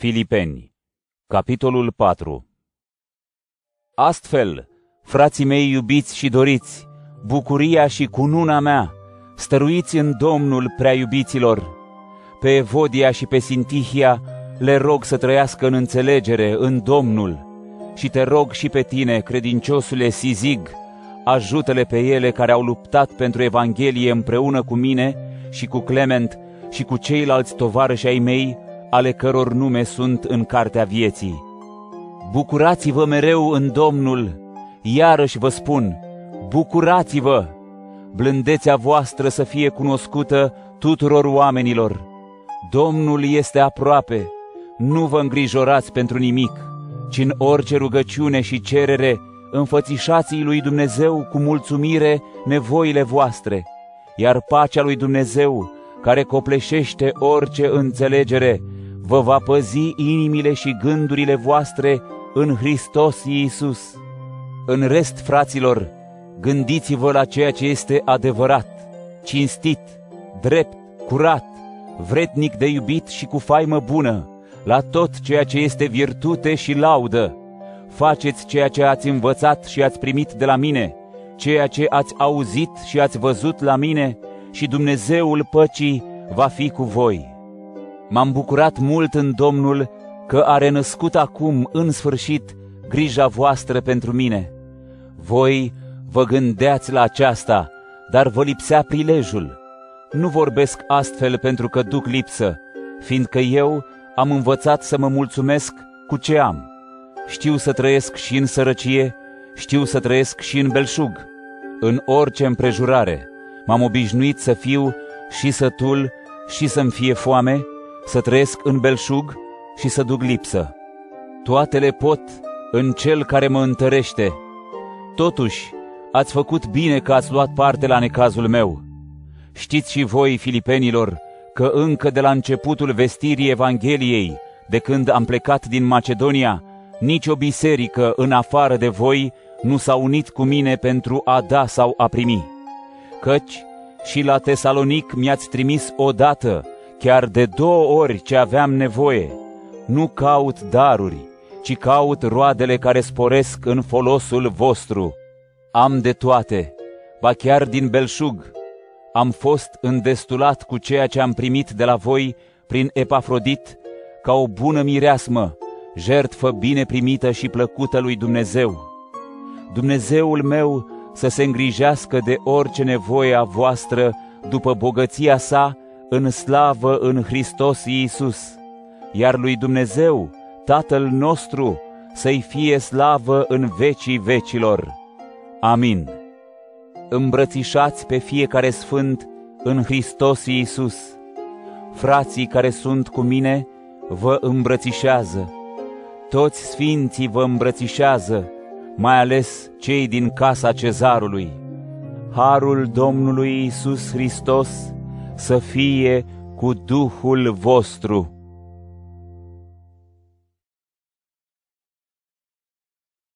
Filipeni, capitolul 4 Astfel, frații mei iubiți și doriți, bucuria și cununa mea, stăruiți în Domnul prea iubiților. Pe Evodia și pe Sintihia le rog să trăiască în înțelegere în Domnul și te rog și pe tine, credinciosule Sizig, ajută-le pe ele care au luptat pentru Evanghelie împreună cu mine și cu Clement și cu ceilalți tovarăși ai mei, ale căror nume sunt în cartea vieții. Bucurați-vă mereu în Domnul, iarăși vă spun, bucurați-vă! Blândețea voastră să fie cunoscută tuturor oamenilor. Domnul este aproape, nu vă îngrijorați pentru nimic, ci în orice rugăciune și cerere înfățișați lui Dumnezeu cu mulțumire nevoile voastre, iar pacea lui Dumnezeu, care copleșește orice înțelegere, vă va păzi inimile și gândurile voastre în Hristos Iisus. În rest, fraților, gândiți-vă la ceea ce este adevărat, cinstit, drept, curat, vretnic de iubit și cu faimă bună, la tot ceea ce este virtute și laudă. Faceți ceea ce ați învățat și ați primit de la mine, ceea ce ați auzit și ați văzut la mine, și Dumnezeul păcii va fi cu voi. M-am bucurat mult în Domnul că a renăscut acum, în sfârșit, grija voastră pentru mine. Voi vă gândeați la aceasta, dar vă lipsea prilejul. Nu vorbesc astfel pentru că duc lipsă, fiindcă eu am învățat să mă mulțumesc cu ce am. Știu să trăiesc și în sărăcie, știu să trăiesc și în belșug. În orice împrejurare m-am obișnuit să fiu și sătul și să-mi fie foame, să trăiesc în belșug și să duc lipsă. Toate le pot în Cel care mă întărește. Totuși, ați făcut bine că ați luat parte la necazul meu. Știți și voi, filipenilor, că încă de la începutul vestirii Evangheliei, de când am plecat din Macedonia, nicio biserică în afară de voi nu s-a unit cu mine pentru a da sau a primi. Căci și la Tesalonic mi-ați trimis odată chiar de două ori ce aveam nevoie. Nu caut daruri, ci caut roadele care sporesc în folosul vostru. Am de toate, ba chiar din belșug. Am fost îndestulat cu ceea ce am primit de la voi prin Epafrodit, ca o bună mireasmă, jertfă bine primită și plăcută lui Dumnezeu. Dumnezeul meu să se îngrijească de orice nevoie a voastră după bogăția sa în slavă în Hristos Iisus, iar lui Dumnezeu, Tatăl nostru, să-i fie slavă în vecii vecilor. Amin. Îmbrățișați pe fiecare sfânt în Hristos Iisus. Frații care sunt cu mine vă îmbrățișează. Toți sfinții vă îmbrățișează, mai ales cei din casa cezarului. Harul Domnului Iisus Hristos să fie cu Duhul vostru.